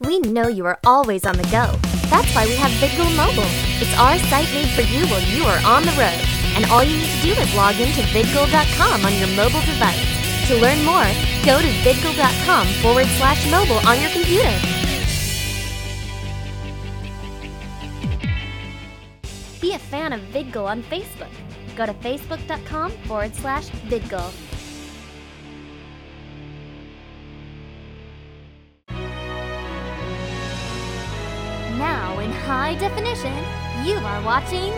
We know you are always on the go. That's why we have VidGo Mobile. It's our site made for you while you are on the road. And all you need to do is log in to vidgo.com on your mobile device. To learn more, go to vidgo.com forward slash mobile on your computer. Be a fan of VidGo on Facebook. Go to facebook.com forward slash VidGo. In high definition, you are watching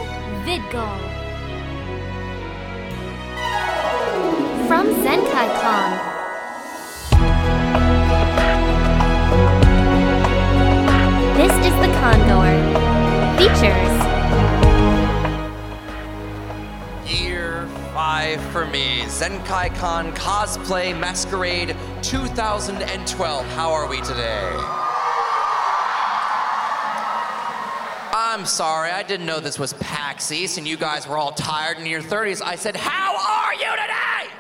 VidGo. From ZenkaiCon. This is the Condor. Features. Year five for me. ZenkaiCon Cosplay Masquerade 2012. How are we today? I'm sorry, I didn't know this was PAX East and you guys were all tired in your 30s. I said, How are you today?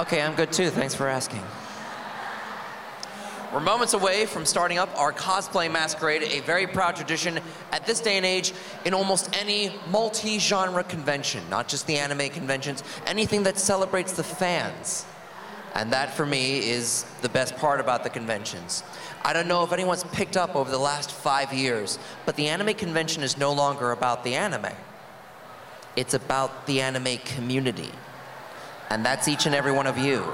Okay, I'm good too. Thanks for asking. We're moments away from starting up our cosplay masquerade, a very proud tradition at this day and age in almost any multi genre convention, not just the anime conventions, anything that celebrates the fans. And that for me is the best part about the conventions. I don't know if anyone's picked up over the last five years, but the anime convention is no longer about the anime. It's about the anime community. And that's each and every one of you.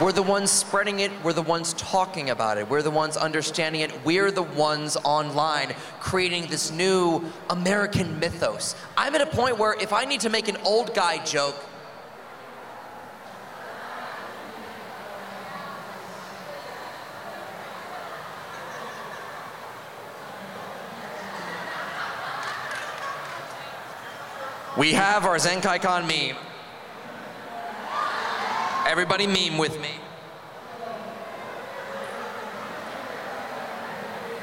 We're the ones spreading it. We're the ones talking about it. We're the ones understanding it. We're the ones online creating this new American mythos. I'm at a point where if I need to make an old guy joke, we have our ZenkaiCon meme. Everybody meme with me.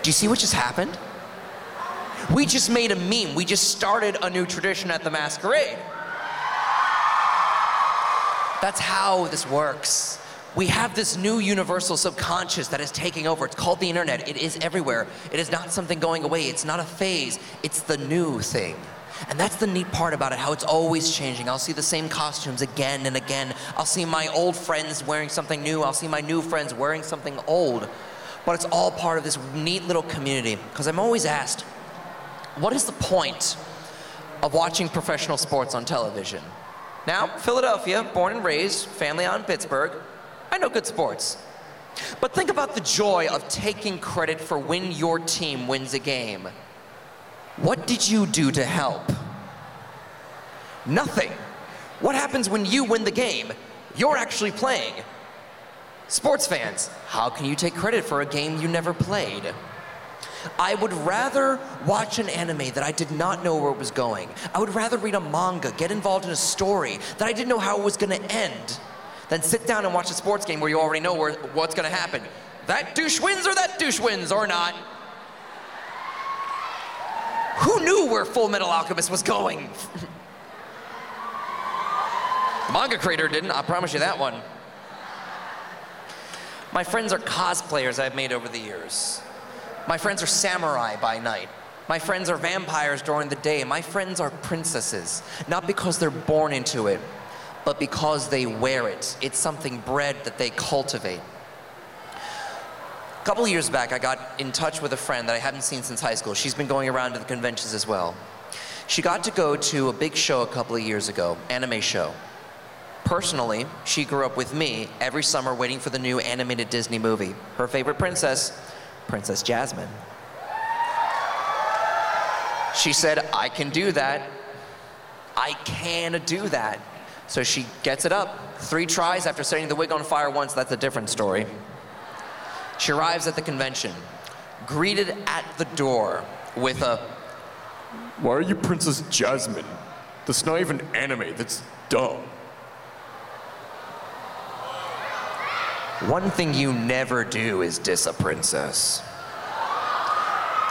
Do you see what just happened? We just made a meme. We just started a new tradition at the masquerade. That's how this works. We have this new universal subconscious that is taking over. It's called the internet. It is everywhere. It is not something going away. It's not a phase. It's the new thing. And that's the neat part about it, how it's always changing. I'll see the same costumes again and again. I'll see my old friends wearing something new. I'll see my new friends wearing something old. But it's all part of this neat little community. Because I'm always asked, what is the point of watching professional sports on television? Now, Philadelphia, born and raised, family in Pittsburgh, I know good sports. But think about the joy of taking credit for when your team wins a game. What did you do to help? Nothing. What happens when you win the game? You're actually playing. Sports fans, how can you take credit for a game you never played? I would rather watch an anime that I did not know where it was going. I would rather read a manga, get involved in a story that I didn't know how it was going to end, than sit down and watch a sports game where you already know where, what's going to happen. That douche wins or that douche wins or not. Who knew where Full Metal Alchemist was going? Manga creator didn't, I promise you that one. My friends are cosplayers I've made over the years. My friends are samurai by night. My friends are vampires during the day. My friends are princesses, not because they're born into it, but because they wear it. It's something bred that they cultivate. A couple years back, I got in touch with a friend that I hadn't seen since high school. She's been going around to the conventions as well. She got to go to a big show a couple of years ago, anime show. Personally, she grew up with me every summer waiting for the new animated Disney movie. Her favorite princess, Princess Jasmine. She said, I can do that. I can do that. So she gets it up. Three tries after setting the wig on fire once, that's a different story. She arrives at the convention, greeted at the door with a, Why are you Princess Jasmine? That's not even anime, that's dumb. One thing you never do is diss a princess.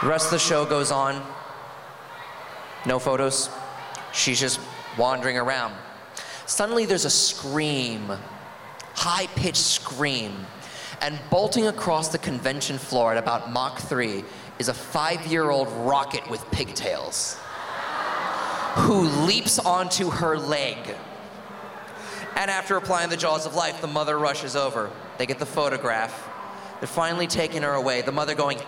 The rest of the show goes on. No photos. She's just wandering around. Suddenly there's a scream, high pitched scream. And bolting across the convention floor at about Mach 3 is a five year old rocket with pigtails who leaps onto her leg. And after applying the jaws of life, the mother rushes over. They get the photograph. They're finally taking her away. The mother going,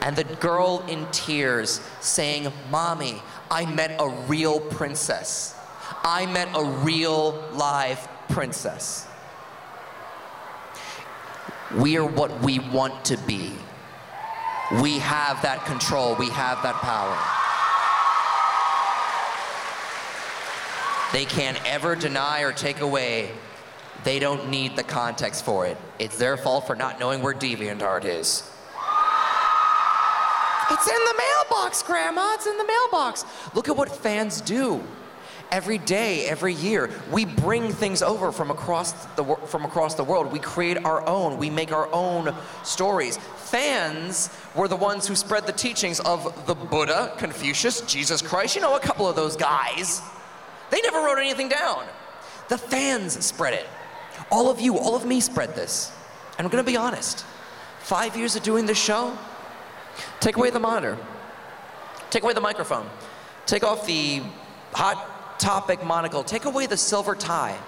and the girl in tears saying, Mommy, I met a real princess. I met a real live princess. We are what we want to be. We have that control, we have that power. They can't ever deny or take away. They don't need the context for it. It's their fault for not knowing where DeviantArt is. It's in the mailbox, Grandma. It's in the mailbox. Look at what fans do. Every day, every year, we bring things over from across the from across the world. We create our own. We make our own stories. Fans were the ones who spread the teachings of the Buddha, Confucius, Jesus Christ. You know, a couple of those guys. They never wrote anything down. The fans spread it. All of you, all of me spread this. And I'm gonna be honest. Five years of doing this show, take away the monitor, take away the microphone, take off the hot topic monocle, take away the silver tie.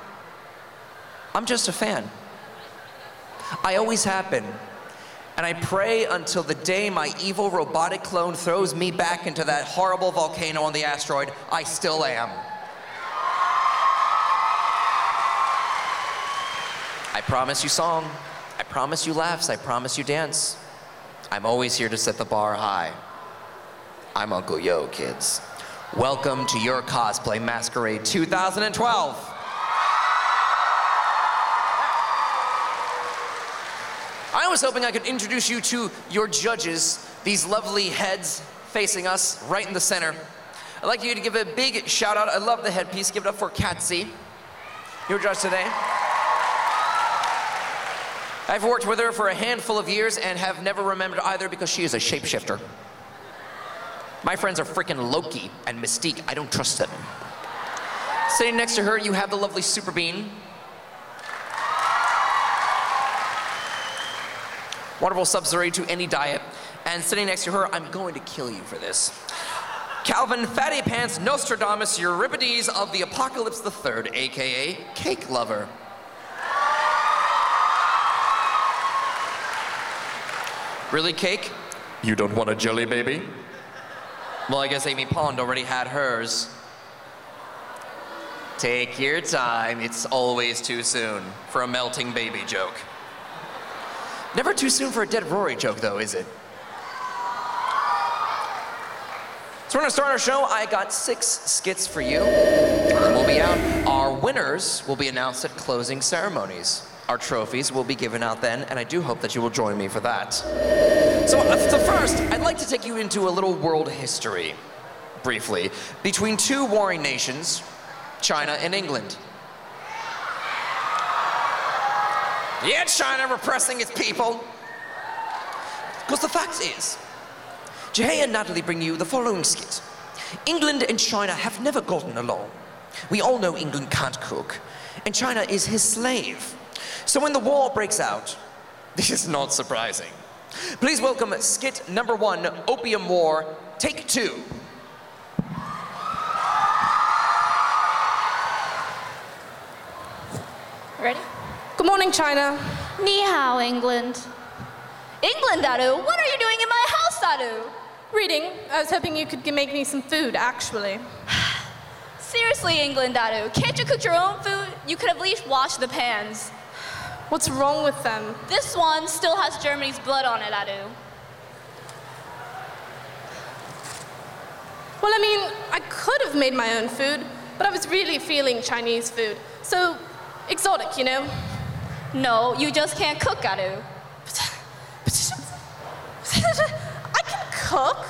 I'm just a fan. I always have been. And I pray until the day my evil robotic clone throws me back into that horrible volcano on the asteroid, I still am. I promise you song. I promise you laughs. I promise you dance. I'm always here to set the bar high. I'm Uncle Yo, kids. Welcome to your cosplay masquerade 2012. I was hoping I could introduce you to your judges, these lovely heads facing us right in the center. I'd like you to give a big shout out. I love the headpiece. Give it up for Katsy, your judge today. I've worked with her for a handful of years and have never remembered either because she is a shapeshifter. My friends are freaking Loki and Mystique. I don't trust them. Sitting next to her, you have the lovely Super Bean. Wonderful subsidiary to any diet. And sitting next to her, I'm going to kill you for this. Calvin Fatty Pants Nostradamus Euripides of the Apocalypse the Third, aka Cake Lover. Really, Cake? You don't want a jelly baby? Well, I guess Amy Pond already had hers. Take your time, it's always too soon for a melting baby joke. Never too soon for a dead Rory joke, though, is it? So we're gonna start our show. I got six skits for you. And we'll be out. Our winners will be announced at closing ceremonies. Our trophies will be given out then, and I do hope that you will join me for that. So, uh, so first, I'd like to take you into a little world history, briefly, between two warring nations, China and England. Yeah, China repressing its people. Because the fact is, Jay and Natalie bring you the following skit. England and China have never gotten along. We all know England can't cook, and China is his slave. So when the war breaks out, this is not surprising. Please welcome skit number one, Opium War, take two. Ready? Good morning, China. Ni hao, England. England, Aru? What are you doing in my house, Aru? Reading. I was hoping you could make me some food, actually. Seriously, England, Aru? Can't you cook your own food? You could at least wash the pans. What's wrong with them? This one still has Germany's blood on it, Aru. Well, I mean, I could have made my own food, but I was really feeling Chinese food. So, exotic, you know? No, you just can't cook, Aru. I can cook.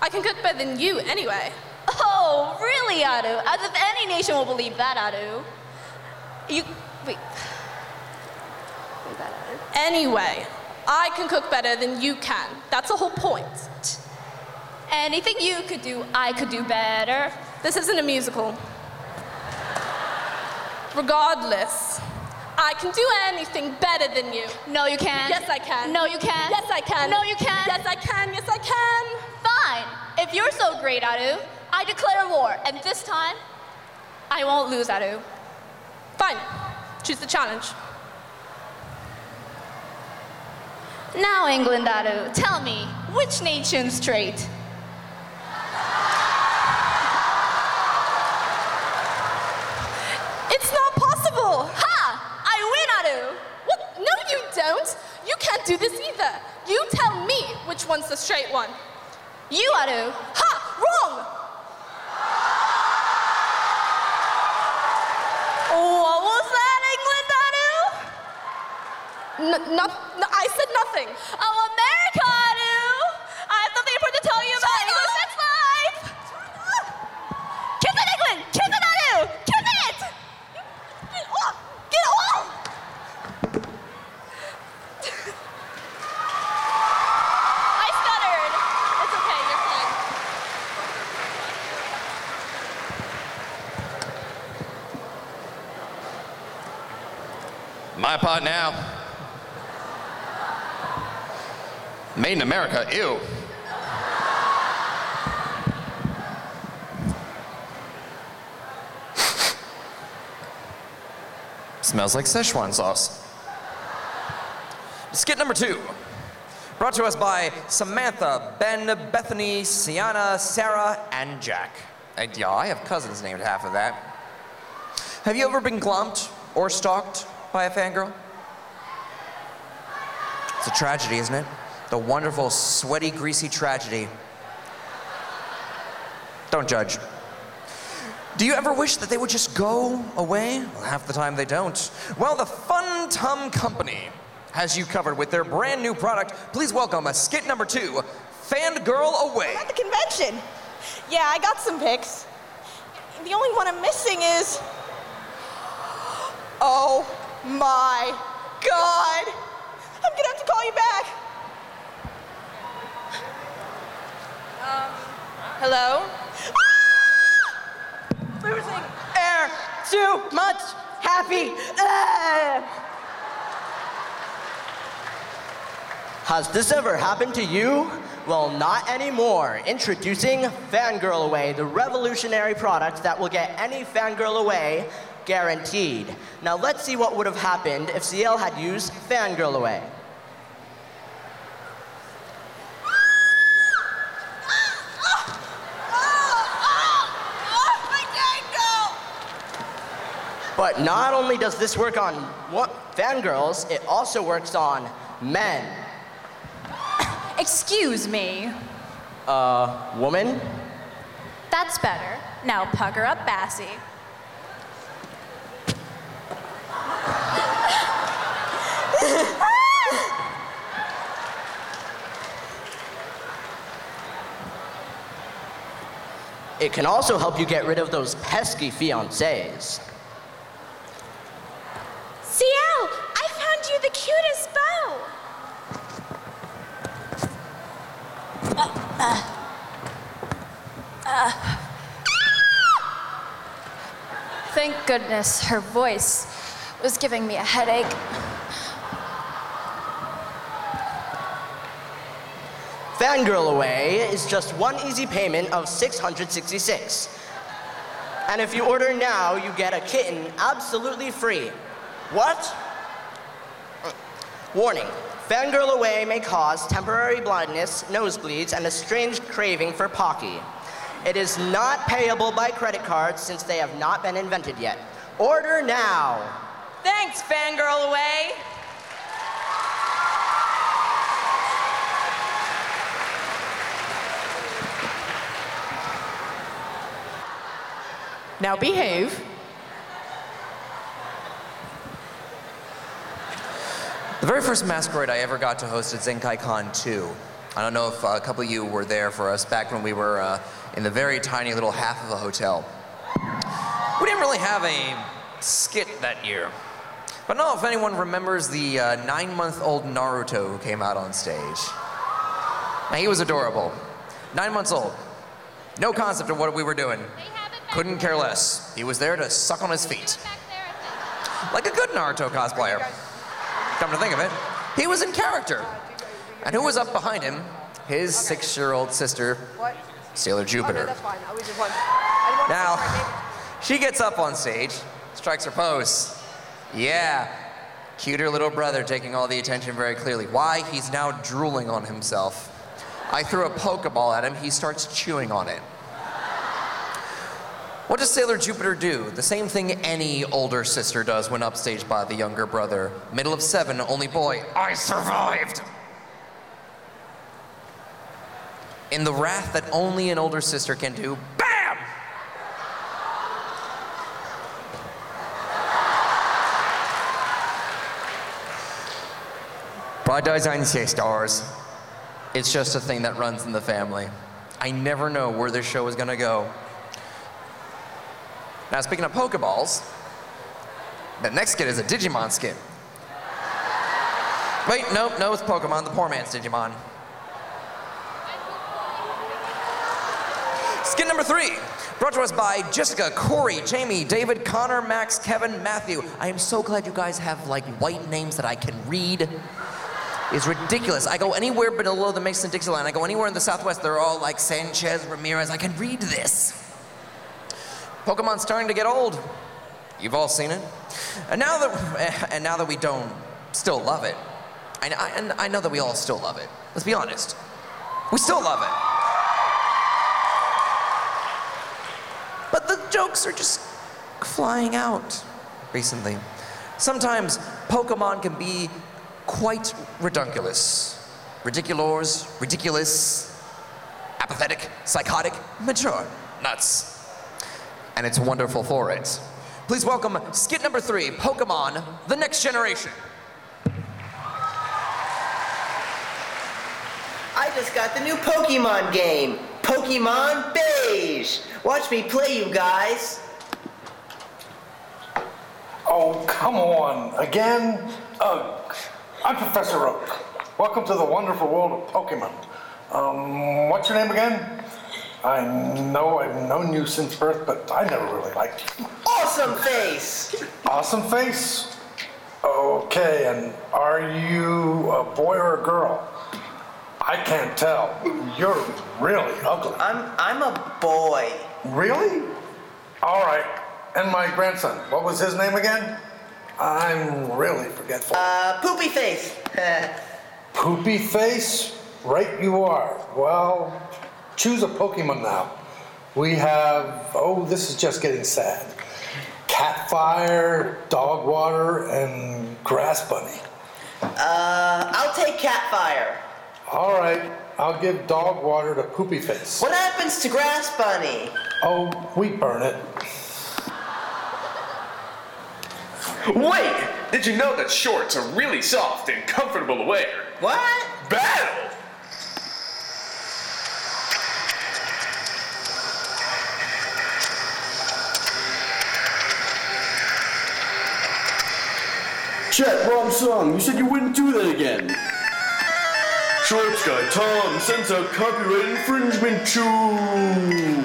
I can cook better than you, anyway. Oh, really, Aru? As if any nation will believe that, Adu. You. Wait. Anyway, I can cook better than you can. That's the whole point. Anything you could do, I could do better. This isn't a musical. Regardless, I can do anything better than you. No, you can't. Yes, I can. No, you can't. Yes, I can. No, you can't. Yes, I can. Yes, I can. Fine. If you're so great, Aru, I declare war, and this time, I won't lose, Aru. Fine. Choose the challenge. Now, England, Aru, tell me, which nation's trait? It's not possible. Ha! I win, Aru! What? No, you don't. You can't do this either. You tell me which one's the straight one. You, Aru. Ha! Wrong! N- not, no, I said nothing. Oh, America, Aru! I have something important to tell you about Shut English! Sex Life! Kiss it, England! Kiss it, Aru! Kiss it! Get off! Get off! I stuttered. It's okay, you're fine. My pot now. Made in America, ew. Smells like Szechuan sauce. Skit number two. Brought to us by Samantha, Ben, Bethany, Sienna, Sarah, and Jack. And yeah, I have cousins named half of that. Have you ever been glomped or stalked by a fangirl? It's a tragedy, isn't it? The wonderful, sweaty, greasy tragedy. Don't judge. Do you ever wish that they would just go away? Well, half the time they don't. Well, the Fun Tum Company has you covered with their brand new product. Please welcome a skit number two, Fangirl Away. At the convention. Yeah, I got some pics. The only one I'm missing is. Oh my god! I'm gonna have to call you back. Um, hello? Ah! Losing air too much happy. Ah! Has this ever happened to you? Well, not anymore. Introducing Fangirl Away, the revolutionary product that will get any fangirl away guaranteed. Now let's see what would have happened if Ciel had used Fangirl Away. But not only does this work on what, fangirls, it also works on men. Excuse me. Uh, woman? That's better. Now pucker up, Bassie. It can also help you get rid of those pesky fiancés. Ciel, I found you the cutest bow. Thank goodness her voice was giving me a headache. Fangirl Away is just one easy payment of 666. And if you order now, you get a kitten absolutely free. What? Uh, warning. Fangirl Away may cause temporary blindness, nosebleeds, and a strange craving for Pocky. It is not payable by credit cards since they have not been invented yet. Order now. Thanks, fangirl away. Now behave. The very first masquerade I ever got to host at Zenkai Con 2. I don't know if uh, a couple of you were there for us back when we were uh, in the very tiny little half of a hotel. We didn't really have a skit that year. But I don't know if anyone remembers the uh, nine month old Naruto who came out on stage. Now, he was adorable. Nine months old. No concept of what we were doing. Couldn't care less. He was there to suck on his feet. like a good Naruto cosplayer. Come to think of it, he was in character. And who was up behind him? His six year old sister, Sailor Jupiter. fine. I was just wondering. I Now, she gets up on stage, strikes her pose. Yeah, cuter little brother taking all the attention very clearly. Why? He's now drooling on himself. I threw a Pokeball at him, he starts chewing on it. What does Sailor Jupiter do? The same thing any older sister does when upstaged by the younger brother. Middle of seven, only boy. I survived! In the wrath that only an older sister can do, BAM! Brothers and sisters. It's just a thing that runs in the family. I never know where this show is gonna go. Now, speaking of Pokeballs, the next skin is a Digimon skin. Wait, no, no, it's Pokemon, the poor man's Digimon. Skin number three, brought to us by Jessica, Corey, Jamie, David, Connor, Max, Kevin, Matthew. I am so glad you guys have like white names that I can read. It's ridiculous. I go anywhere below the Mason Dixie line. I go anywhere in the Southwest. They're all like Sanchez, Ramirez. I can read this. Pokemon's starting to get old. You've all seen it. And now that and now that we don't still love it, I, I, and I know that we all still love it. Let's be honest. We still love it. But the jokes are just flying out recently. Sometimes Pokemon can be quite ridiculous. Ridiculous, ridiculous, apathetic, psychotic, mature, nuts. And it's wonderful for it. Please welcome skit number three Pokemon The Next Generation. I just got the new Pokemon game, Pokemon Beige. Watch me play, you guys. Oh, come on. Again? Ugh. I'm Professor Oak. Welcome to the wonderful world of Pokemon. Um, what's your name again? I know I've known you since birth, but I never really liked you. Awesome face. Awesome face? Okay, and are you a boy or a girl? I can't tell. You're really ugly. I'm I'm a boy. Really? All right. And my grandson, what was his name again? I'm really forgetful. Uh, poopy face. Poopy face? Right you are. Well, choose a Pokemon now. We have, oh, this is just getting sad. Catfire, Dog Water, and Grass Bunny. uh, I'll take Catfire. All right, I'll give Dog Water to Poopy Face. What happens to Grass Bunny? Oh, we burn it. Wait! Did you know that shorts are really soft and comfortable to wear? What? Battle! Chet, wrong song. You said you wouldn't do that again. Shorts guy Tom sends out copyright infringement to.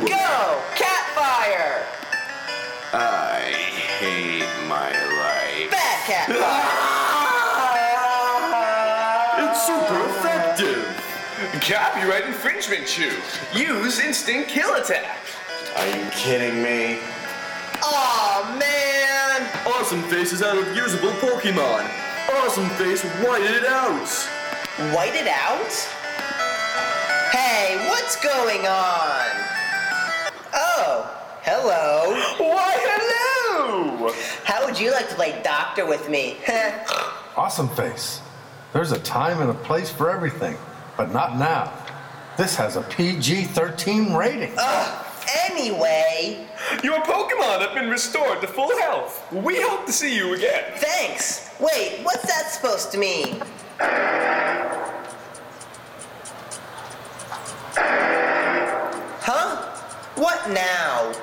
Go! Catfire! I hate my life. Bad Catfire! It's super effective. Copyright infringement chew. Use instant kill attack. Are you kidding me? Aw, man! Awesome Face is out of usable Pokemon. Awesome Face whited it out. White it out? Hey, what's going on? Oh, hello. Why, hello! How would you like to play doctor with me? Awesome Face. There's a time and a place for everything, but not now. This has a PG 13 rating. Ugh, anyway, Your Pokemon have been restored to full health. We hope to see you again. thanks. Wait, what's that supposed to mean? Huh? What now?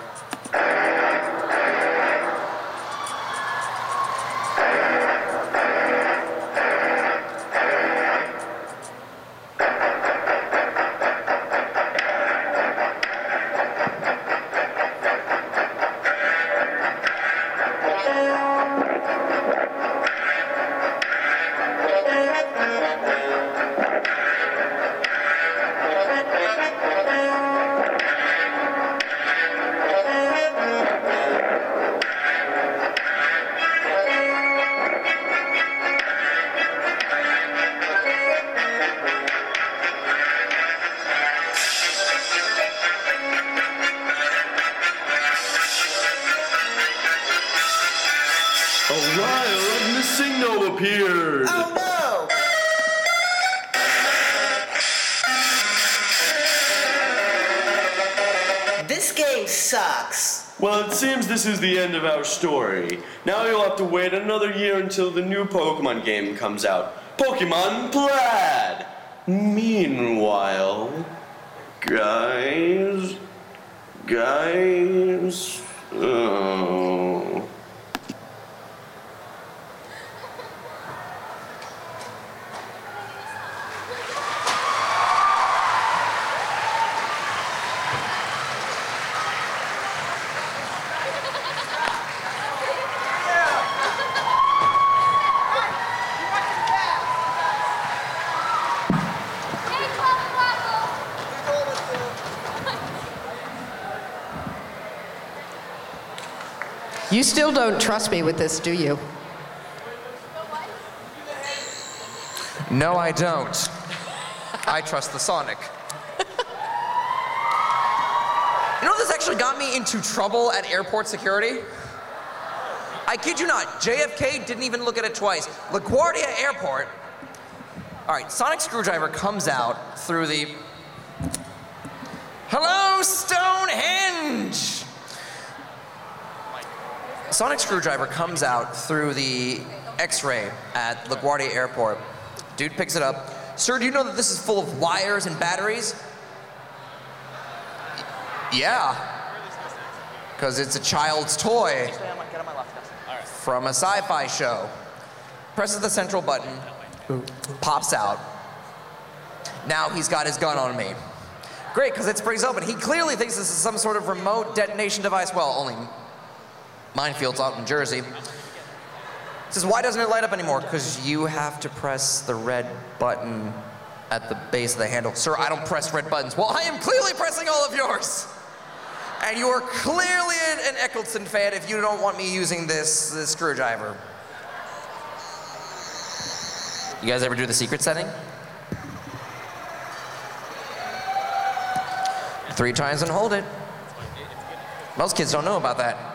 This is the end of our story. Now you'll have to wait another year until the new Pokemon game comes out. Pokemon Plaid! Meanwhile, guys, guys, oh. You still don't trust me with this, do you? No, I don't. I trust the Sonic. You know, this actually got me into trouble at airport security. I kid you not, JFK didn't even look at it twice. LaGuardia Airport. All right, Sonic Screwdriver comes out through the. Hello, Stonehenge! Sonic Screwdriver comes out through the X-ray at LaGuardia Airport. Dude picks it up. Sir, do you know that this is full of wires and batteries? Yeah. Because it's a child's toy from a sci-fi show. Presses the central button, pops out. Now he's got his gun on me. Great, because it springs open. He clearly thinks this is some sort of remote detonation device. Well, only minefields out in Jersey. Says, why doesn't it light up anymore? Because you have to press the red button at the base of the handle. Sir, I don't press red buttons. Well, I am clearly pressing all of yours. And you are clearly an, Eccleston fan if you don't want me using this, this screwdriver. You guys ever do the secret setting? Three times and hold it. Most kids don't know about that.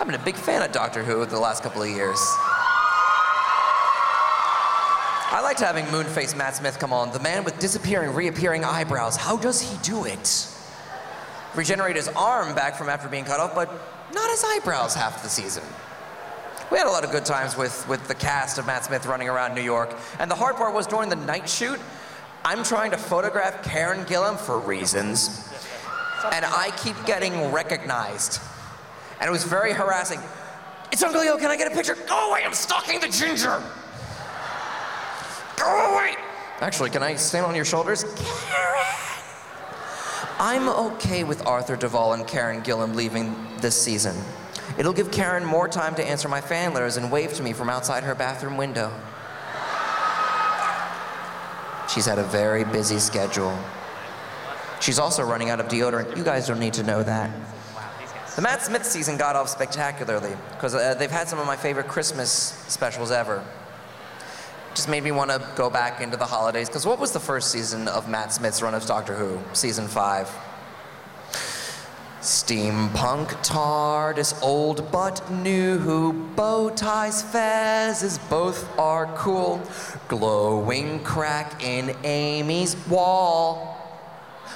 I've been a big fan of Doctor Who the last couple of years. I liked having Moonface Matt Smith come on, the man with disappearing, reappearing eyebrows. How does he do it? Regenerate his arm back from after being cut off, but not his eyebrows half the season. We had a lot of good times with, with the cast of Matt Smith running around New York. And the hard part was during the night shoot, I'm trying to photograph Karen Gillan for reasons. And I keep getting recognized. And it was very harassing. It's Uncle Yo, can I get a picture? Go away, I'm stalking the ginger. Go away. Actually, can I stand on your shoulders? Karen! I'm okay with Arthur Darvill and Karen Gillan leaving this season. It'll give Karen more time to answer my fan letters and wave to me from outside her bathroom window. She's had a very busy schedule. She's also running out of deodorant. You guys don't need to know that. The Matt Smith season got off spectacularly because uh, they've had some of my favorite Christmas specials ever. Just made me want to go back into the holidays because what was the first season of Matt Smith's run of Doctor Who? Season five. Steampunk TARDIS, old but new, who bow ties, fezzes, both are cool. Glowing crack in Amy's wall.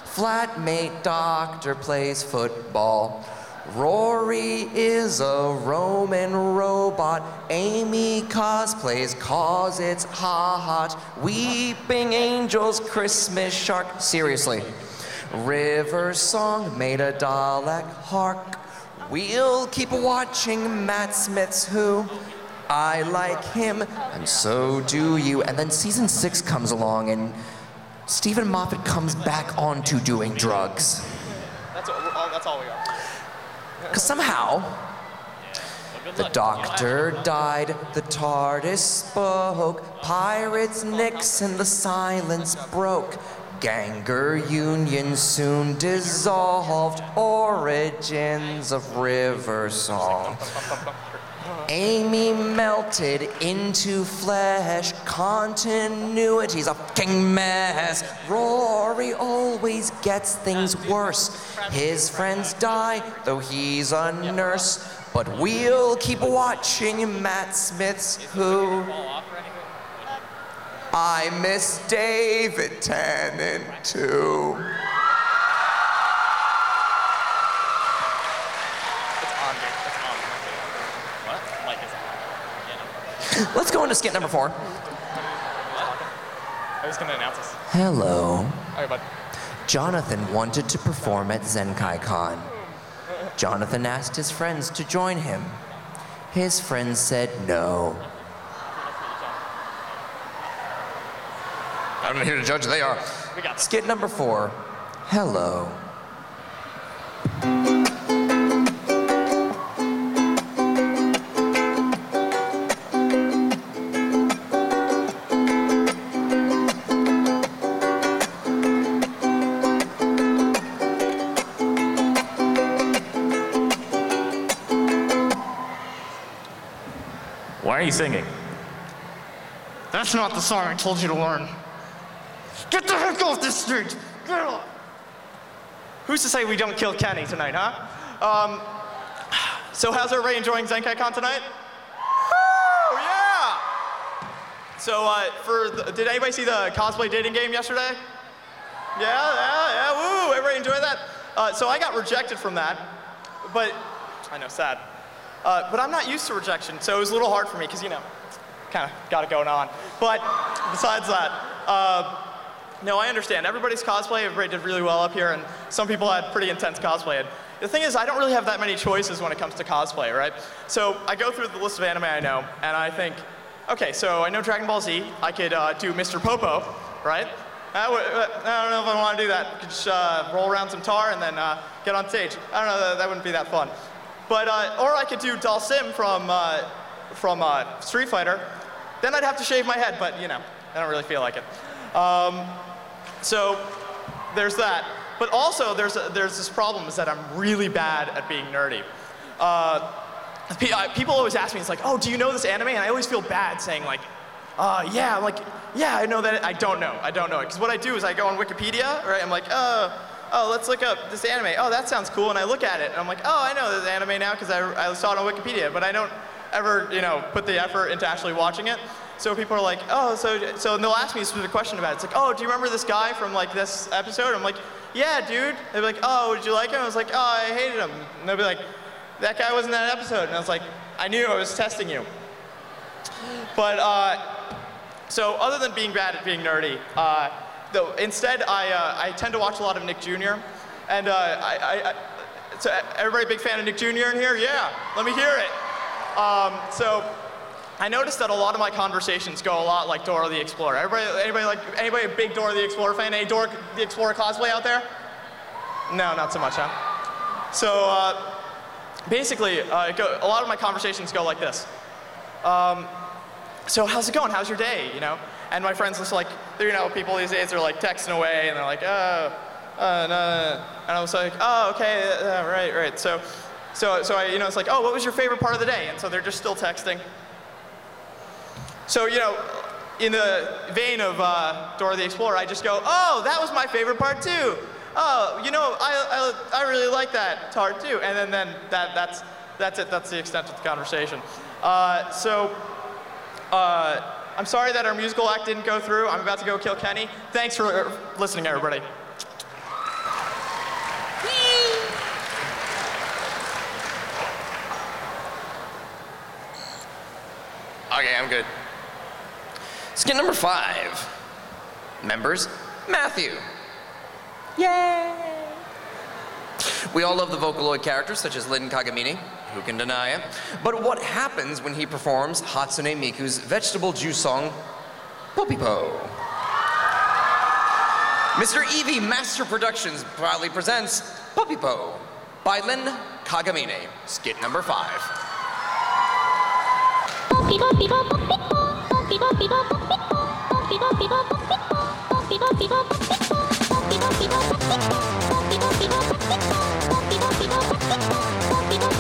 Flatmate doctor plays football. Rory is a Roman robot. Amy cosplays cause it's hot. Weeping Angels, Christmas Shark. Seriously. River Song made a Dalek hark. We'll keep watching Matt Smith's Who. I like him, and so do you. And then season six comes along, and Steven Moffat comes back onto doing drugs. That's all, that's all we are. Because somehow, the doctor died, the TARDIS spoke, pirates Nixon, the silence broke. Ganger Union soon dissolved, origins of River Song. Amy melted into flesh, continuity's a fucking mess. Rory always gets things worse. His friends die, though he's a nurse. But we'll keep watching Matt Smith's Who. I miss David Tennant too. What? Mike is Let's go into skit number four. I was gonna announce this. Hello. Alright, bud. Jonathan wanted to perform at Zenkai Con. Jonathan asked his friends to join him. His friends said no. I'm not here to judge, they are. We got. Skit number four. Hello. Are you singing? That's not the song I told you to learn. Get the heck off this street! Get off! Who's to say we don't kill Kenny tonight, huh? Um, so how's everybody enjoying Zenkai Con tonight? Woo! Yeah! So uh, for the, did anybody see the cosplay dating game yesterday? Yeah, yeah, yeah. Woo! Everybody enjoy that? Uh, so I got rejected from that, but I know, sad. Uh, but I'm not used to rejection, so it was a little hard for me because you know, kind of got it going on. But besides that, uh, no, I understand. Everybody's cosplay, everybody did really well up here, and some people had pretty intense cosplay. And the thing is, I don't really have that many choices when it comes to cosplay, right? So I go through the list of anime I know, and I think, okay, so I know Dragon Ball Z. I could uh, do Mr. Popo, right? I, w- I don't know if I want to do that. I Could just uh, roll around some tar and then uh, get on stage. I don't know. That, that wouldn't be that fun. But uh, or I could do Dhalsim from uh, from uh, Street Fighter. Then I'd have to shave my head, but you know, I don't really feel like it. Um, so there's that. But also there's a, there's this problem is that I'm really bad at being nerdy. Uh, uh, people always ask me, it's like, oh, do you know this anime? And I always feel bad saying like, uh, yeah, I'm like, yeah, I know that. I don't know. I don't know it. Because what I do is I go on Wikipedia, right? I'm like, oh, oh, let's look up this anime. Oh, that sounds cool. And I look at it, and I'm like, oh, I know this anime now because I, I saw it on Wikipedia. But I don't ever, you know, put the effort into actually watching it. So people are like, oh, so, so and they'll ask me a specific question about it. It's like, oh, do you remember this guy from like this episode? I'm like, yeah, dude. They'll be like, oh, did you like him? I was like, oh, I hated him. And they'll be like, that guy wasn't in that episode. And I was like, I knew I was testing you. But, uh, so other than being bad at being nerdy, uh, though, instead I, uh, I tend to watch a lot of Nick Jr. And uh, I, I, I, so everybody big fan of Nick Jr. in here? Yeah, let me hear it. Um, so I noticed that a lot of my conversations go a lot like Dora the Explorer. Everybody, anybody like, anybody a big Dora the Explorer fan? Any Dora the Explorer cosplay out there? No, not so much, huh? So uh, basically, uh, go, a lot of my conversations go like this. Um, so how's it going? How's your day? You know? And my friends just like, you know, people these days are like texting away and they're like, oh, uh, no, no. And I was like, oh, okay, uh, right, right. So, so, so I, you know, it's like, oh, what was your favorite part of the day? And so they're just still texting. So, you know, in the vein of uh, Dora the Explorer, I just go, oh, that was my favorite part too. Oh, you know, I, I, I really like that part too. And then, then that, that's, that's it. That's the extent of the conversation. Uh, so, uh, I'm sorry that our musical act didn't go through. I'm about to go kill Kenny. Thanks for uh, listening, everybody. Okay, I'm good. Skit number five. Members, Matthew. Yay! We all love the Vocaloid characters such as Len Kagamine. Who can deny it? But what happens when he performs Hatsune Miku's vegetable juice song, Popipo? Mr. Evie Master Productions proudly presents Popipo by Len Kagamine, skit number five.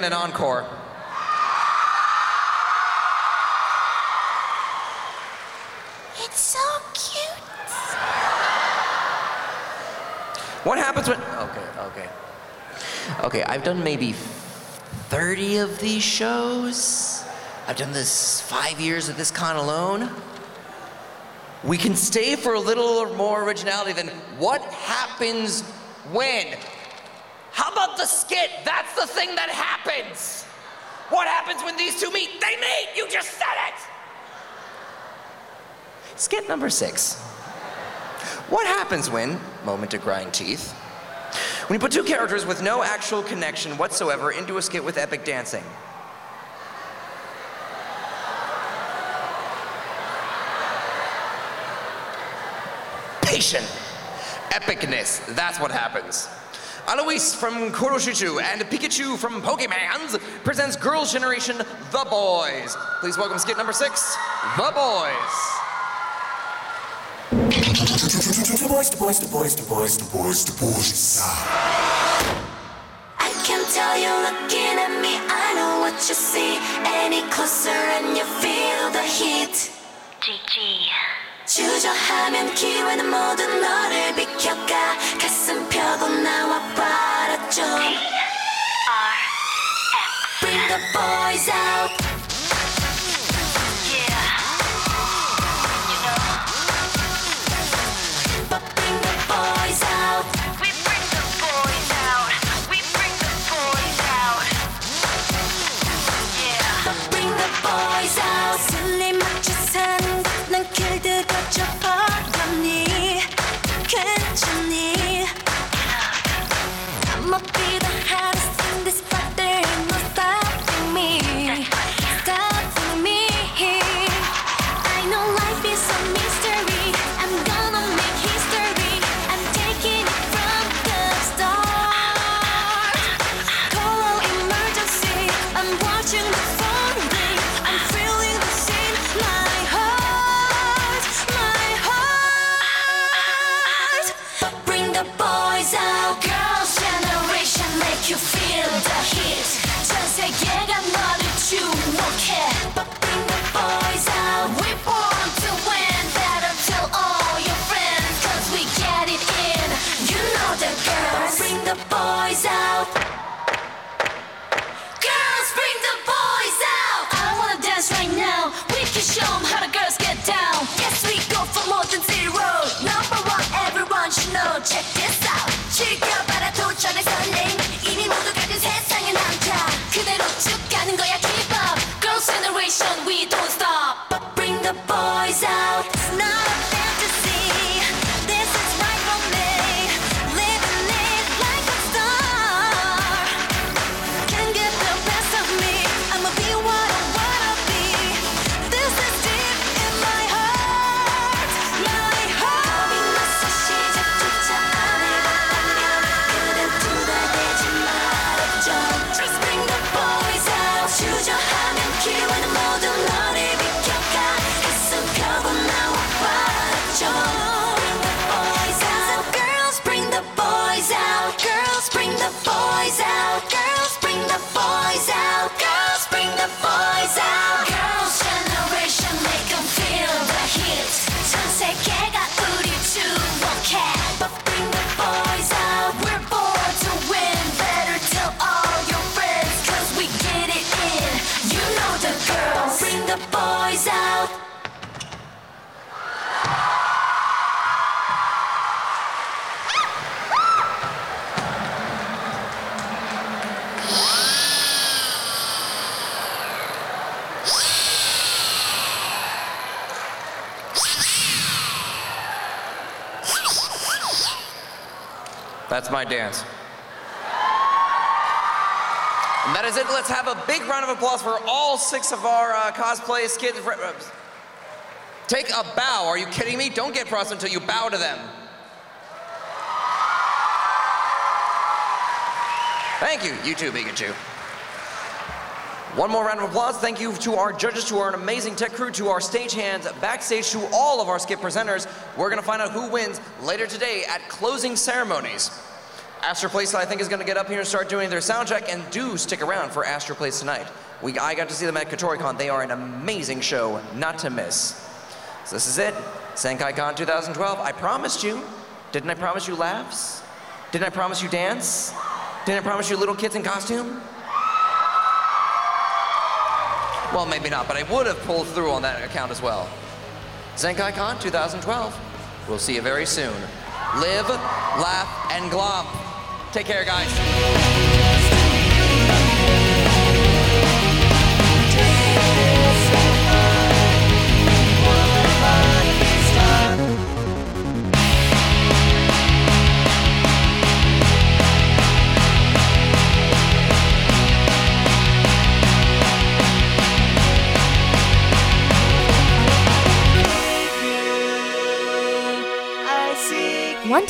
I'm an encore. It's so cute. What happens when. Okay, okay. Okay, I've done maybe 30 of these shows. I've done this five years of this con alone. We can stay for a little more originality than what happens when. How about the skit? That's the thing that happens. What happens when these two meet? They meet! You just said it! Skit number six. What happens when, moment to grind teeth, when you put two characters with no actual connection whatsoever into a skit with epic dancing? Patient. Epicness. That's what happens. Alois from Kuroshitsuji and Pikachu from Pokemans presents Girls' Generation The Boys. Please welcome skit number six, The Boys. The boys, the boys, the boys, the boys, the boys, the boys. I can tell you're looking at me. I know what you see. Any closer and you feel the heat. GG. 주저하면 기회는 모두 너를 비켜가. 가슴 펴고 나와 바라죠. Bring the boys out That's my dance. And that is it. Let's have a big round of applause for all six of our uh, cosplay skits. Take a bow. Are you kidding me? Don't get cross until you bow to them. Thank you. You too, Pikachu. One more round of applause. Thank you to our judges, to our amazing tech crew, to our stagehands, backstage, to all of our skip presenters. We're going to find out who wins later today at closing ceremonies. Astro Place, I think, is going to get up here and start doing their sound check, and do stick around for Astro Place tonight. We, I got to see them at KatoriCon. They are an amazing show, not to miss. So this is it, ZenkaiCon 2012. I promised you. Didn't I promise you laughs? Didn't I promise you dance? Didn't I promise you little kids in costume? Well, maybe not, but I would have pulled through on that account as well. ZenkaiCon 2012. We'll see you very soon. Live, laugh, and glomp. Take care, guys.